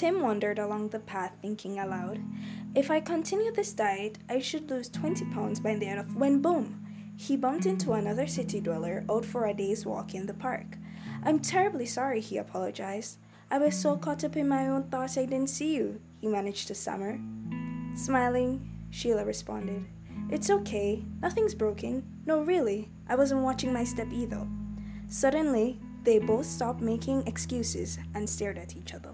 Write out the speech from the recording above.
Tim wandered along the path thinking aloud. If I continue this diet, I should lose 20 pounds by the end of when boom! He bumped into another city dweller out for a day's walk in the park. I'm terribly sorry, he apologized. I was so caught up in my own thoughts I didn't see you, he managed to stammer. Smiling, Sheila responded. It's okay, nothing's broken. No, really, I wasn't watching my step either. Suddenly, they both stopped making excuses and stared at each other.